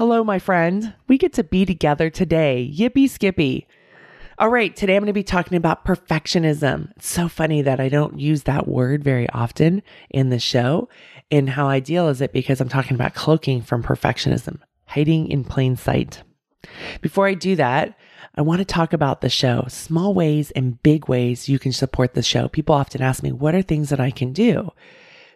Hello, my friend. We get to be together today. Yippee skippy. All right, today I'm going to be talking about perfectionism. It's so funny that I don't use that word very often in the show. And how ideal is it because I'm talking about cloaking from perfectionism, hiding in plain sight. Before I do that, I want to talk about the show, small ways and big ways you can support the show. People often ask me, what are things that I can do?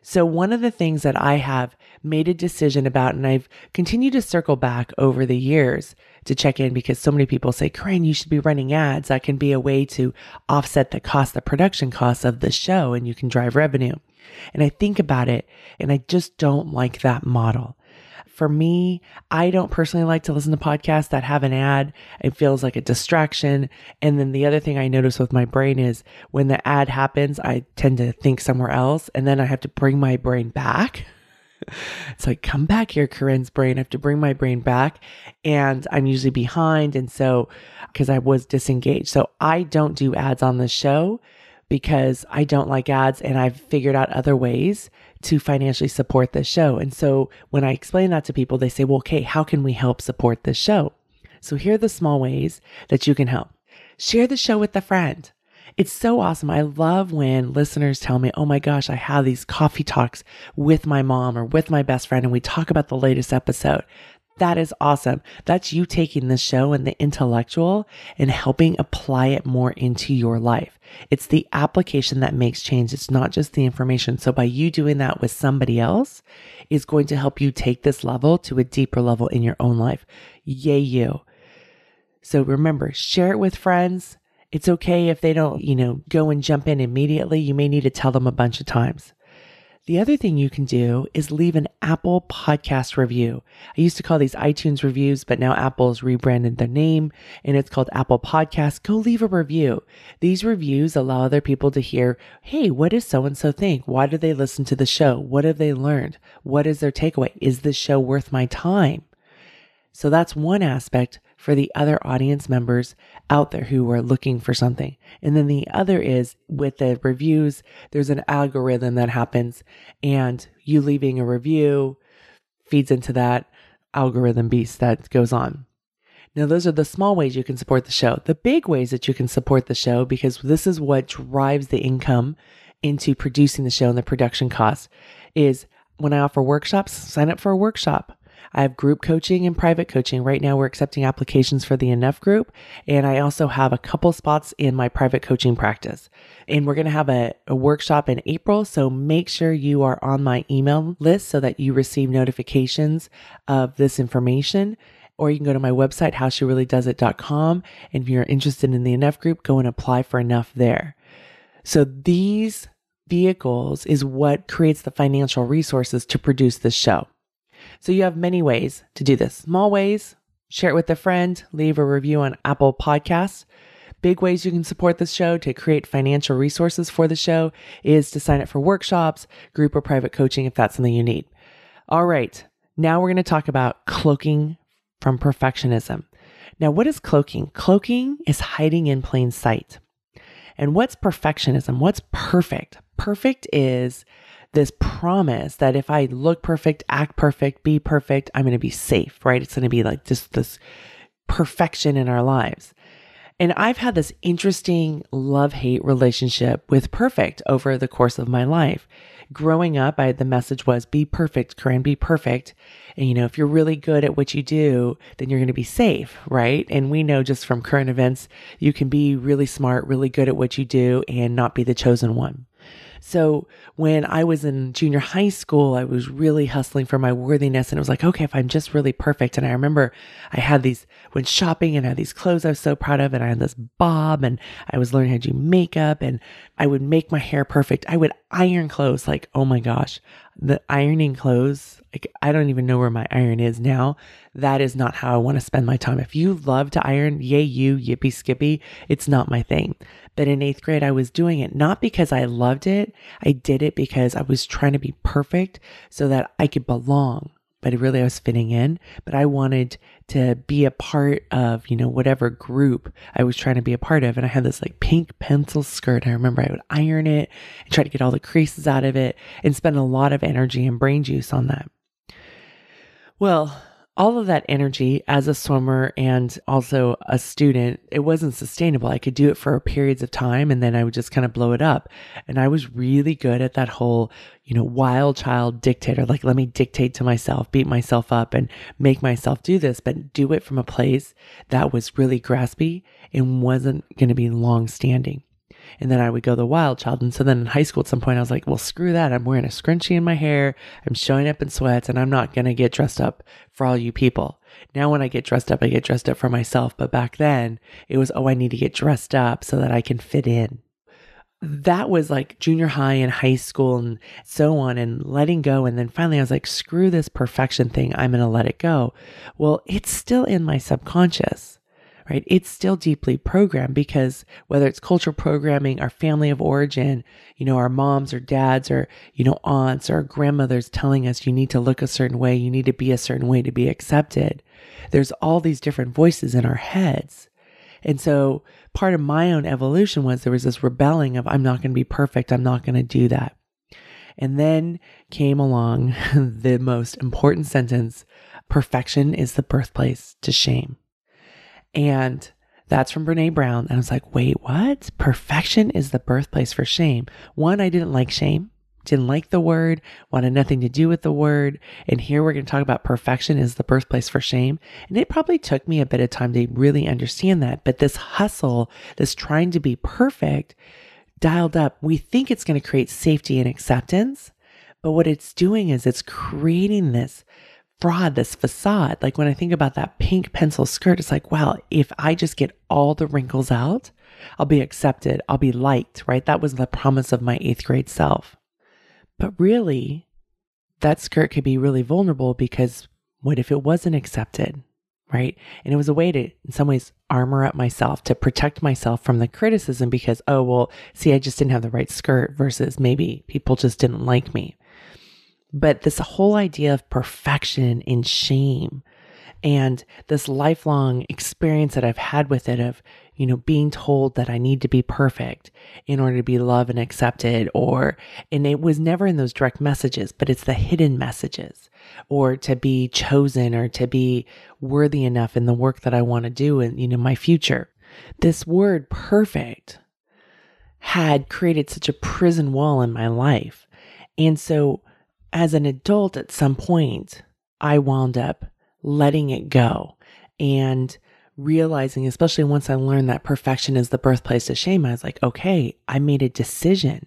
So, one of the things that I have made a decision about, and I've continued to circle back over the years to check in because so many people say, Koren, you should be running ads. That can be a way to offset the cost, the production costs of the show, and you can drive revenue. And I think about it, and I just don't like that model for me, I don't personally like to listen to podcasts that have an ad. It feels like a distraction. And then the other thing I notice with my brain is when the ad happens, I tend to think somewhere else and then I have to bring my brain back. It's like, come back here, Koren's brain. I have to bring my brain back. And I'm usually behind. And so, because I was disengaged. So I don't do ads on the show because I don't like ads and I've figured out other ways to financially support this show. And so when I explain that to people, they say, well, okay, how can we help support this show? So here are the small ways that you can help. Share the show with a friend. It's so awesome. I love when listeners tell me, oh my gosh, I have these coffee talks with my mom or with my best friend and we talk about the latest episode. That is awesome. That's you taking the show and the intellectual and helping apply it more into your life. It's the application that makes change. It's not just the information. So by you doing that with somebody else is going to help you take this level to a deeper level in your own life. Yay, you. So remember, share it with friends. It's okay if they don't, you know, go and jump in immediately. You may need to tell them a bunch of times. The other thing you can do is leave an Apple podcast review. I used to call these iTunes reviews, but now Apple's rebranded their name and it's called Apple Podcasts. Go leave a review. These reviews allow other people to hear, hey, what does so and so think? Why do they listen to the show? What have they learned? What is their takeaway? Is this show worth my time? So that's one aspect for the other audience members out there who are looking for something. And then the other is with the reviews, there's an algorithm that happens and you leaving a review feeds into that algorithm beast that goes on. Now, those are the small ways you can support the show. The big ways that you can support the show, because this is what drives the income into producing the show and the production costs, is when I offer workshops, sign up for a workshop. I have group coaching and private coaching. Right now, we're accepting applications for the Enough group. And I also have a couple spots in my private coaching practice. And we're going to have a, a workshop in April. So make sure you are on my email list so that you receive notifications of this information or you can go to my website, howshereallydoesit.com. And if you're interested in the Enough group, go and apply for Enough there. So these vehicles is what creates the financial resources to produce this show. So you have many ways to do this. Small ways, share it with a friend, leave a review on Apple Podcasts. Big ways you can support this show to create financial resources for the show is to sign up for workshops, group or private coaching if that's something you need. All right, now we're going to talk about cloaking from perfectionism. Now, what is cloaking? Cloaking is hiding in plain sight. And what's perfectionism? What's perfect? Perfect is this promise that if I look perfect, act perfect, be perfect, I'm going to be safe, right? It's going to be like just this perfection in our lives. And I've had this interesting love hate relationship with perfect over the course of my life. Growing up, I the message was be perfect, Koren, be perfect. And you know, if you're really good at what you do, then you're going to be safe, right? And we know just from current events, you can be really smart, really good at what you do and not be the chosen one. So when I was in junior high school, I was really hustling for my worthiness. And it was like, okay, if I'm just really perfect. And I remember I had these, when shopping and I had these clothes I was so proud of. And I had this bob and I was learning how to do makeup and I would make my hair perfect. I would iron clothes like, oh my gosh, the ironing clothes, like I don't even know where my iron is now. That is not how I want to spend my time. If you love to iron, yay you, yippee skippy, it's not my thing. But in eighth grade, I was doing it not because I loved it. I did it because I was trying to be perfect so that I could belong but really I was fitting in. But I wanted to be a part of, you know, whatever group I was trying to be a part of. And I had this like pink pencil skirt. I remember I would iron it and try to get all the creases out of it and spend a lot of energy and brain juice on that. Well, all of that energy as a swimmer and also a student, it wasn't sustainable. I could do it for periods of time and then I would just kind of blow it up. And I was really good at that whole, you know, wild child dictator. Like, let me dictate to myself, beat myself up and make myself do this, but do it from a place that was really graspy and wasn't going to be long standing. And then I would go the wild child. And so then in high school at some point, I was like, well, screw that. I'm wearing a scrunchie in my hair. I'm showing up in sweats and I'm not going to get dressed up for all you people. Now, when I get dressed up, I get dressed up for myself. But back then it was, oh, I need to get dressed up so that I can fit in. That was like junior high and high school and so on and letting go. And then finally I was like, screw this perfection thing. I'm going to let it go. Well, it's still in my subconscious right? It's still deeply programmed because whether it's cultural programming, our family of origin, you know, our moms or dads or, you know, aunts or grandmothers telling us you need to look a certain way, you need to be a certain way to be accepted. There's all these different voices in our heads. And so part of my own evolution was there was this rebelling of, I'm not going to be perfect. I'm not going to do that. And then came along the most important sentence perfection is the birthplace to shame. And that's from Brene Brown. And I was like, wait, what? Perfection is the birthplace for shame. One, I didn't like shame, didn't like the word, wanted nothing to do with the word. And here we're going to talk about perfection is the birthplace for shame. And it probably took me a bit of time to really understand that. But this hustle, this trying to be perfect, dialed up, we think it's going to create safety and acceptance. But what it's doing is it's creating this fraud, this facade. Like when I think about that pink pencil skirt, it's like, wow, if I just get all the wrinkles out, I'll be accepted, I'll be liked, right? That was the promise of my eighth grade self. But really, that skirt could be really vulnerable because what if it wasn't accepted, right? And it was a way to, in some ways, armor up myself to protect myself from the criticism because, oh, well, see, I just didn't have the right skirt versus maybe people just didn't like me. But this whole idea of perfection and shame and this lifelong experience that I've had with it of, you know, being told that I need to be perfect in order to be loved and accepted or, and it was never in those direct messages, but it's the hidden messages or to be chosen or to be worthy enough in the work that I want to do and, you know, my future. This word perfect had created such a prison wall in my life. And so as an adult, at some point, I wound up letting it go and realizing, especially once I learned that perfection is the birthplace of shame, I was like, okay, I made a decision.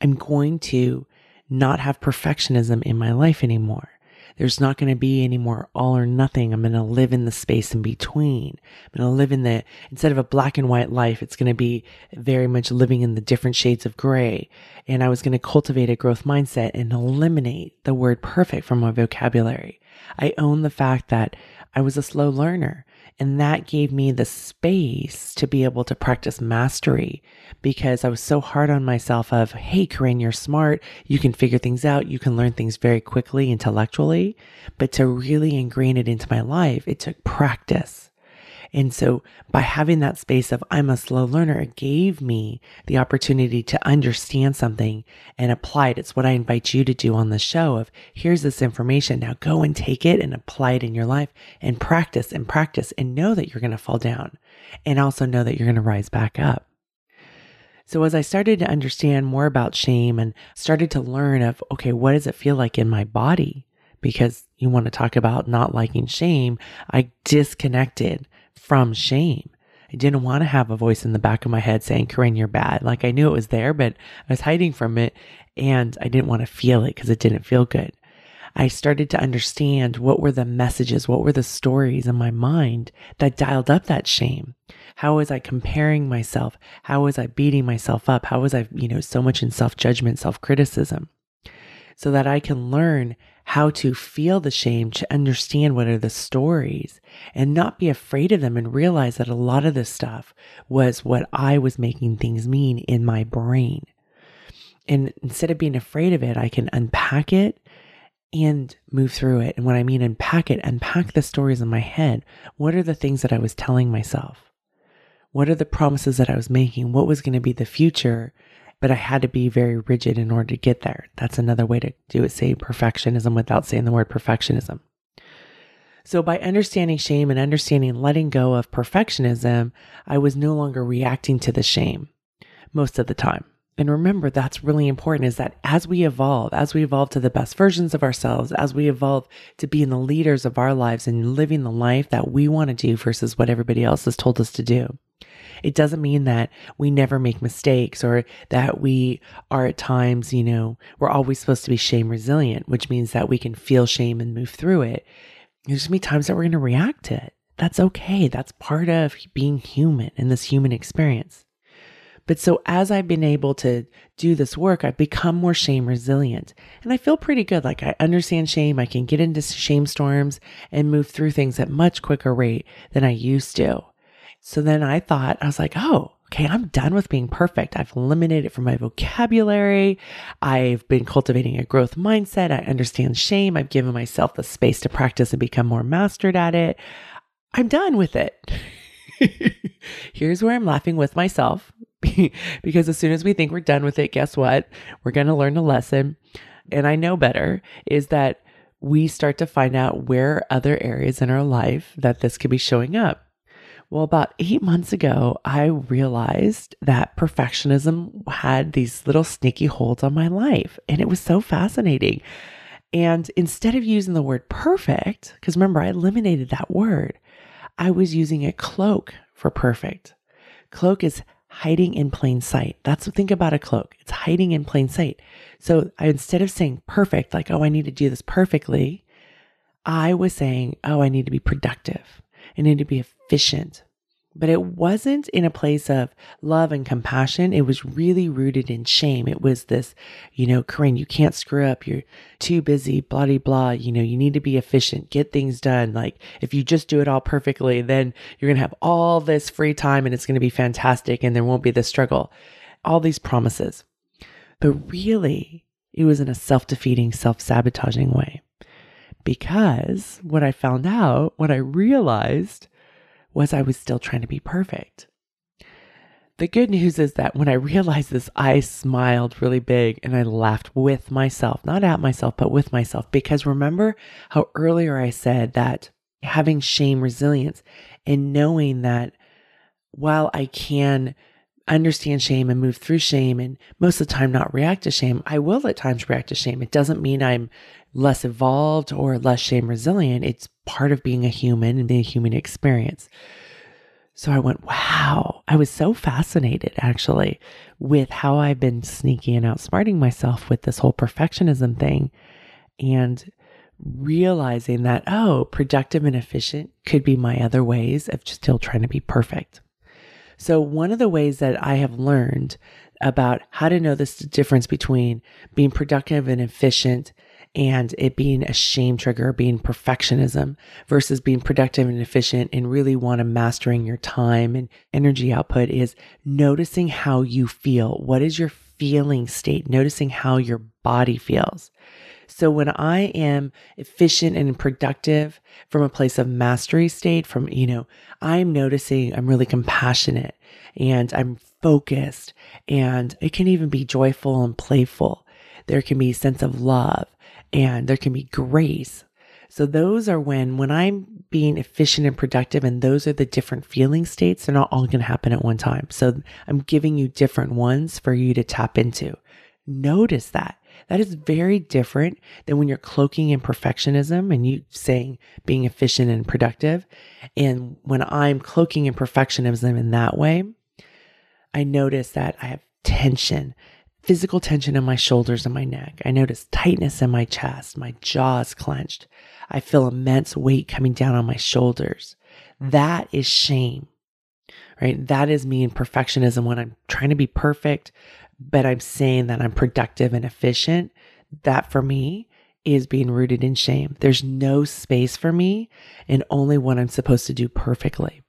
I'm going to not have perfectionism in my life anymore. There's not going to be any more all or nothing. I'm going to live in the space in between. I'm going to live in the, instead of a black and white life, it's going to be very much living in the different shades of gray. And I was going to cultivate a growth mindset and eliminate the word perfect from my vocabulary. I own the fact that I was a slow learner. And that gave me the space to be able to practice mastery because I was so hard on myself of, Hey, Koren, you're smart. You can figure things out. You can learn things very quickly intellectually. But to really ingrain it into my life, it took practice. And so by having that space of I'm a slow learner, it gave me the opportunity to understand something and apply it. It's what I invite you to do on the show of here's this information. Now go and take it and apply it in your life and practice and practice and know that you're going to fall down and also know that you're going to rise back up. So as I started to understand more about shame and started to learn of, okay, what does it feel like in my body? Because you want to talk about not liking shame, I disconnected from shame. I didn't want to have a voice in the back of my head saying, Koren, you're bad. Like I knew it was there, but I was hiding from it and I didn't want to feel it because it didn't feel good. I started to understand what were the messages, what were the stories in my mind that dialed up that shame. How was I comparing myself? How was I beating myself up? How was I, you know, so much in self judgment, self criticism? so that I can learn how to feel the shame, to understand what are the stories and not be afraid of them and realize that a lot of this stuff was what I was making things mean in my brain. And instead of being afraid of it, I can unpack it and move through it. And when I mean unpack it, unpack the stories in my head. What are the things that I was telling myself? What are the promises that I was making? What was going to be the future? But I had to be very rigid in order to get there. That's another way to do it, say perfectionism without saying the word perfectionism. So, by understanding shame and understanding letting go of perfectionism, I was no longer reacting to the shame most of the time. And remember, that's really important is that as we evolve, as we evolve to the best versions of ourselves, as we evolve to being the leaders of our lives and living the life that we want to do versus what everybody else has told us to do, it doesn't mean that we never make mistakes or that we are at times, you know, we're always supposed to be shame resilient, which means that we can feel shame and move through it. There's going to be times that we're going to react to it. That's okay. That's part of being human in this human experience. But so as I've been able to do this work, I've become more shame resilient and I feel pretty good. Like I understand shame. I can get into shame storms and move through things at much quicker rate than I used to. So then I thought, I was like, oh, okay, I'm done with being perfect. I've eliminated it from my vocabulary. I've been cultivating a growth mindset. I understand shame. I've given myself the space to practice and become more mastered at it. I'm done with it. Here's where I'm laughing with myself because as soon as we think we're done with it, guess what? We're going to learn a lesson. And I know better is that we start to find out where other areas in our life that this could be showing up. Well, about eight months ago, I realized that perfectionism had these little sneaky holds on my life. And it was so fascinating. And instead of using the word perfect, because remember, I eliminated that word, I was using a cloak for perfect. Cloak is hiding in plain sight. That's think about a cloak. It's hiding in plain sight. So I, instead of saying perfect, like, oh, I need to do this perfectly, I was saying, oh, I need to be productive. I need to be efficient but it wasn't in a place of love and compassion. It was really rooted in shame. It was this, you know, Koren, you can't screw up. You're too busy, blah, blah, blah. You know, you need to be efficient, get things done. Like if you just do it all perfectly, then you're going to have all this free time and it's going to be fantastic and there won't be this struggle. All these promises. But really, it was in a self defeating, self sabotaging way. Because what I found out, what I realized, was I was still trying to be perfect. The good news is that when I realized this, I smiled really big and I laughed with myself, not at myself, but with myself. Because remember how earlier I said that having shame resilience and knowing that while I can understand shame and move through shame and most of the time not react to shame, I will at times react to shame. It doesn't mean I'm less evolved or less shame resilient. It's part of being a human and being a human experience. So I went, wow. I was so fascinated actually with how I've been sneaking and outsmarting myself with this whole perfectionism thing and realizing that, oh, productive and efficient could be my other ways of still trying to be perfect. So, one of the ways that I have learned about how to know this difference between being productive and efficient and it being a shame trigger, being perfectionism versus being productive and efficient and really want to mastering your time and energy output is noticing how you feel. What is your feeling state? Noticing how your body feels. So when I am efficient and productive from a place of mastery state, from, you know, I'm noticing I'm really compassionate and I'm focused and it can even be joyful and playful. There can be a sense of love and there can be grace. So those are when when I'm being efficient and productive and those are the different feeling states, they're not all going to happen at one time. So I'm giving you different ones for you to tap into. Notice that. That is very different than when you're cloaking in perfectionism and you saying being efficient and productive. And when I'm cloaking in perfectionism in that way, I notice that I have tension physical tension in my shoulders and my neck. I notice tightness in my chest. My jaw is clenched. I feel immense weight coming down on my shoulders. That is shame, right? That is me in perfectionism when I'm trying to be perfect, but I'm saying that I'm productive and efficient. that for me is being rooted in shame. There's no space for me and only what I'm supposed to do perfectly.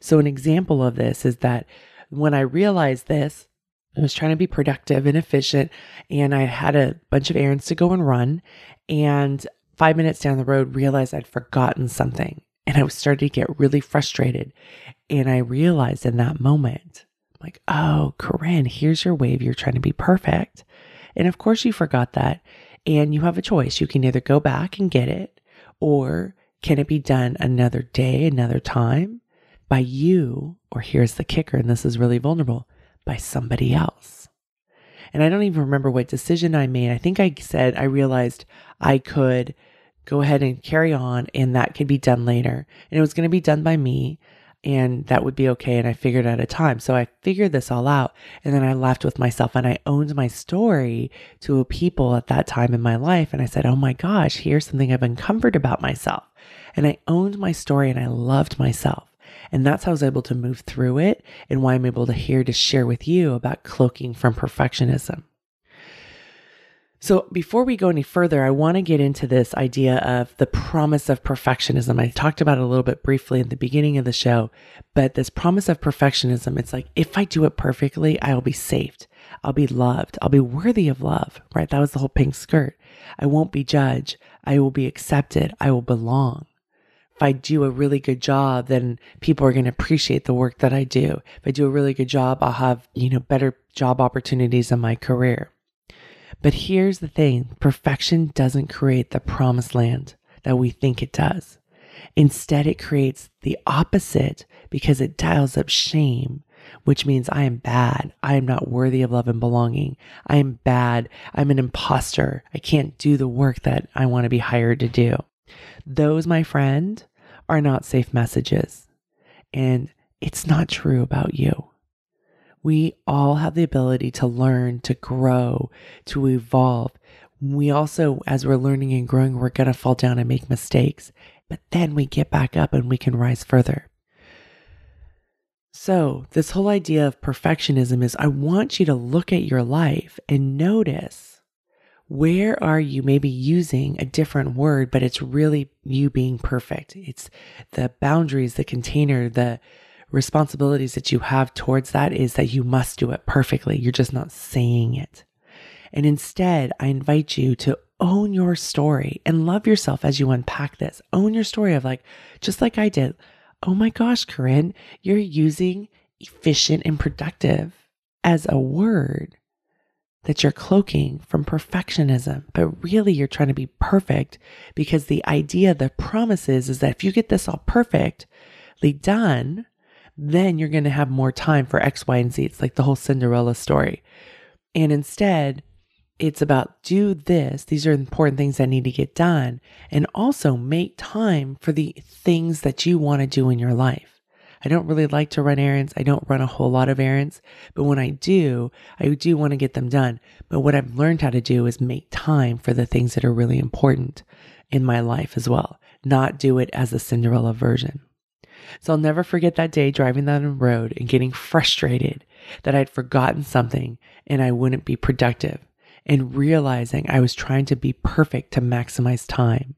So, an example of this is that when I realized this, I was trying to be productive and efficient, and I had a bunch of errands to go and run. And five minutes down the road, realized I'd forgotten something. And I was starting to get really frustrated. And I realized in that moment, like, oh, Koren, here's your wave. You're trying to be perfect. And of course, you forgot that. And you have a choice. You can either go back and get it, or can it be done another day, another time by you? Or here's the kicker, and this is really vulnerable by somebody else. And I don't even remember what decision I made. I think I said I realized I could go ahead and carry on and that could be done later. And it was going to be done by me and that would be okay. And I figured out a time. So I figured this all out. And then I laughed with myself and I owned my story to people at that time in my life. And I said, Oh my gosh, here's something I've uncovered about myself. And I owned my story and I loved myself. And that's how I was able to move through it and why I'm able to here to share with you about cloaking from perfectionism. So, before we go any further, I want to get into this idea of the promise of perfectionism. I talked about it a little bit briefly at the beginning of the show, but this promise of perfectionism, it's like if I do it perfectly, I will be saved. I'll be loved. I'll be worthy of love, right? That was the whole pink skirt. I won't be judged. I will be accepted. I will belong. If I do a really good job, then people are going to appreciate the work that I do. If I do a really good job, I'll have, you know, better job opportunities in my career. But here's the thing perfection doesn't create the promised land that we think it does. Instead, it creates the opposite because it dials up shame, which means I am bad. I am not worthy of love and belonging. I am bad. I'm an imposter. I can't do the work that I want to be hired to do. Those, my friend, are not safe messages. And it's not true about you. We all have the ability to learn, to grow, to evolve. We also, as we're learning and growing, we're going to fall down and make mistakes, but then we get back up and we can rise further. So, this whole idea of perfectionism is I want you to look at your life and notice where are you maybe using a different word, but it's really you being perfect. It's the boundaries, the container, the responsibilities that you have towards that is that you must do it perfectly. You're just not saying it. And instead, I invite you to own your story and love yourself as you unpack this. Own your story of like, just like I did. Oh my gosh, Koren, you're using efficient and productive as a word that you're cloaking from perfectionism, but really you're trying to be perfect because the idea, the promise is, is that if you get this all perfectly done, then you're going to have more time for X, Y, and Z. It's like the whole Cinderella story. And instead, it's about do this. These are important things that need to get done. And also make time for the things that you want to do in your life. I don't really like to run errands. I don't run a whole lot of errands, but when I do, I do want to get them done. But what I've learned how to do is make time for the things that are really important in my life as well, not do it as a Cinderella version. So I'll never forget that day driving down the road and getting frustrated that I'd forgotten something and I wouldn't be productive and realizing I was trying to be perfect to maximize time.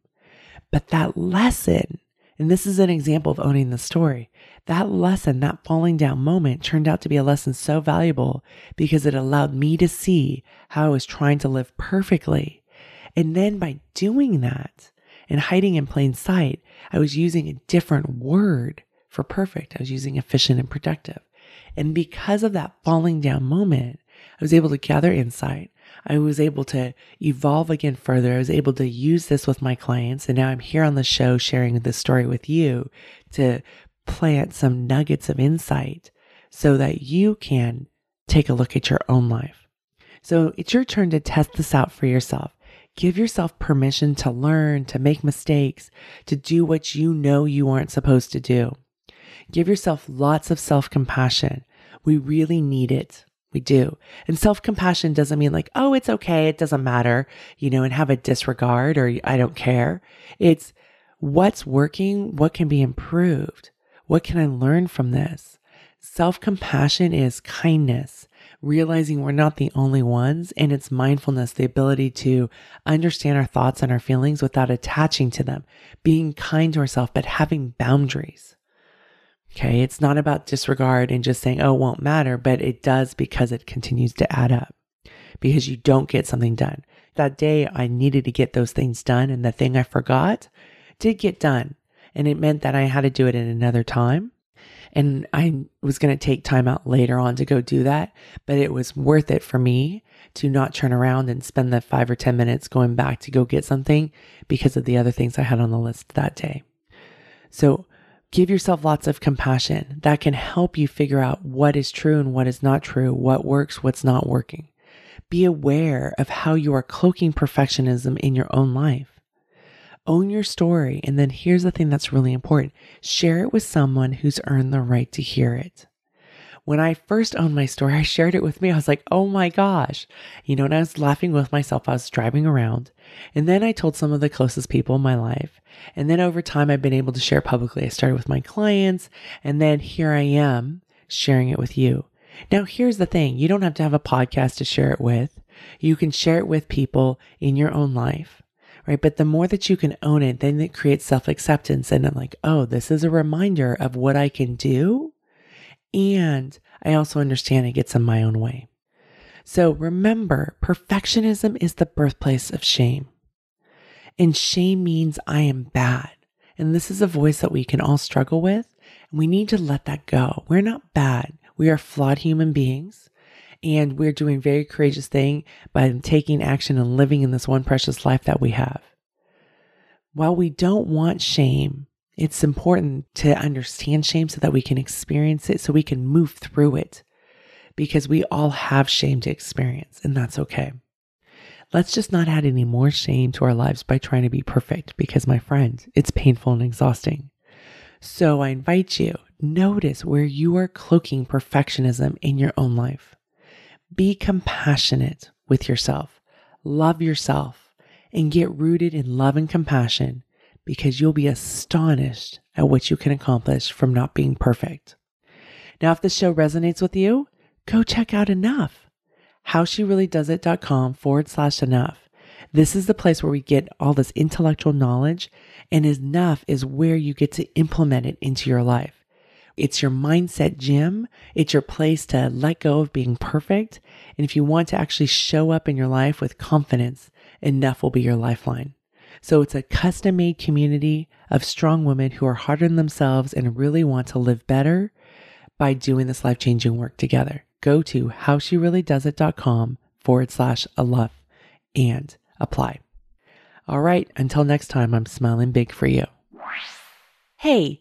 But that lesson, and this is an example of owning the story, that lesson, that falling down moment turned out to be a lesson so valuable because it allowed me to see how I was trying to live perfectly. And then by doing that, and hiding in plain sight, I was using a different word for perfect. I was using efficient and productive. And because of that falling down moment, I was able to gather insight. I was able to evolve again further. I was able to use this with my clients. And now I'm here on the show sharing this story with you to plant some nuggets of insight so that you can take a look at your own life. So it's your turn to test this out for yourself. Give yourself permission to learn, to make mistakes, to do what you know you aren't supposed to do. Give yourself lots of self compassion. We really need it. We do. And self compassion doesn't mean like, oh, it's okay. It doesn't matter, you know, and have a disregard or I don't care. It's what's working? What can be improved? What can I learn from this? Self compassion is kindness, realizing we're not the only ones. And it's mindfulness, the ability to understand our thoughts and our feelings without attaching to them, being kind to ourselves, but having boundaries. Okay. It's not about disregard and just saying, oh, it won't matter, but it does because it continues to add up because you don't get something done. That day I needed to get those things done and the thing I forgot did get done. And it meant that I had to do it at another time. And I was going to take time out later on to go do that, but it was worth it for me to not turn around and spend the five or 10 minutes going back to go get something because of the other things I had on the list that day. So give yourself lots of compassion that can help you figure out what is true and what is not true, what works, what's not working. Be aware of how you are cloaking perfectionism in your own life own your story. And then here's the thing that's really important share it with someone who's earned the right to hear it. When I first owned my story, I shared it with me. I was like, oh my gosh. You know, and I was laughing with myself. I was driving around. And then I told some of the closest people in my life. And then over time, I've been able to share publicly. I started with my clients. And then here I am sharing it with you. Now, here's the thing you don't have to have a podcast to share it with. You can share it with people in your own life right? But the more that you can own it, then it creates self acceptance. And I'm like, oh, this is a reminder of what I can do. And I also understand it gets in my own way. So remember, perfectionism is the birthplace of shame. And shame means I am bad. And this is a voice that we can all struggle with. And we need to let that go. We're not bad. We are flawed human beings and we're doing very courageous thing by taking action and living in this one precious life that we have. While we don't want shame, it's important to understand shame so that we can experience it, so we can move through it, because we all have shame to experience, and that's okay. Let's just not add any more shame to our lives by trying to be perfect, because my friend, it's painful and exhausting. So I invite you, notice where you are cloaking perfectionism in your own life. Be compassionate with yourself. Love yourself and get rooted in love and compassion because you'll be astonished at what you can accomplish from not being perfect. Now, if this show resonates with you, go check out Enough. HowSheReallyDoesIt.com forward slash enough. This is the place where we get all this intellectual knowledge, and enough is where you get to implement it into your life. It's your mindset gym. It's your place to let go of being perfect. And if you want to actually show up in your life with confidence, enough will be your lifeline. So it's a custom made community of strong women who are hard on themselves and really want to live better by doing this life changing work together. Go to howshereallydoesit.com forward slash a love and apply. All right. Until next time, I'm smiling big for you. Hey,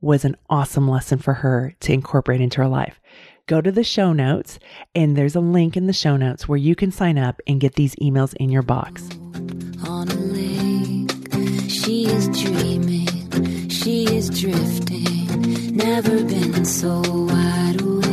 was an awesome lesson for her to incorporate into her life. Go to the show notes, and there's a link in the show notes where you can sign up and get these emails in your box. On a lake, she is dreaming, she is drifting, never been so wild.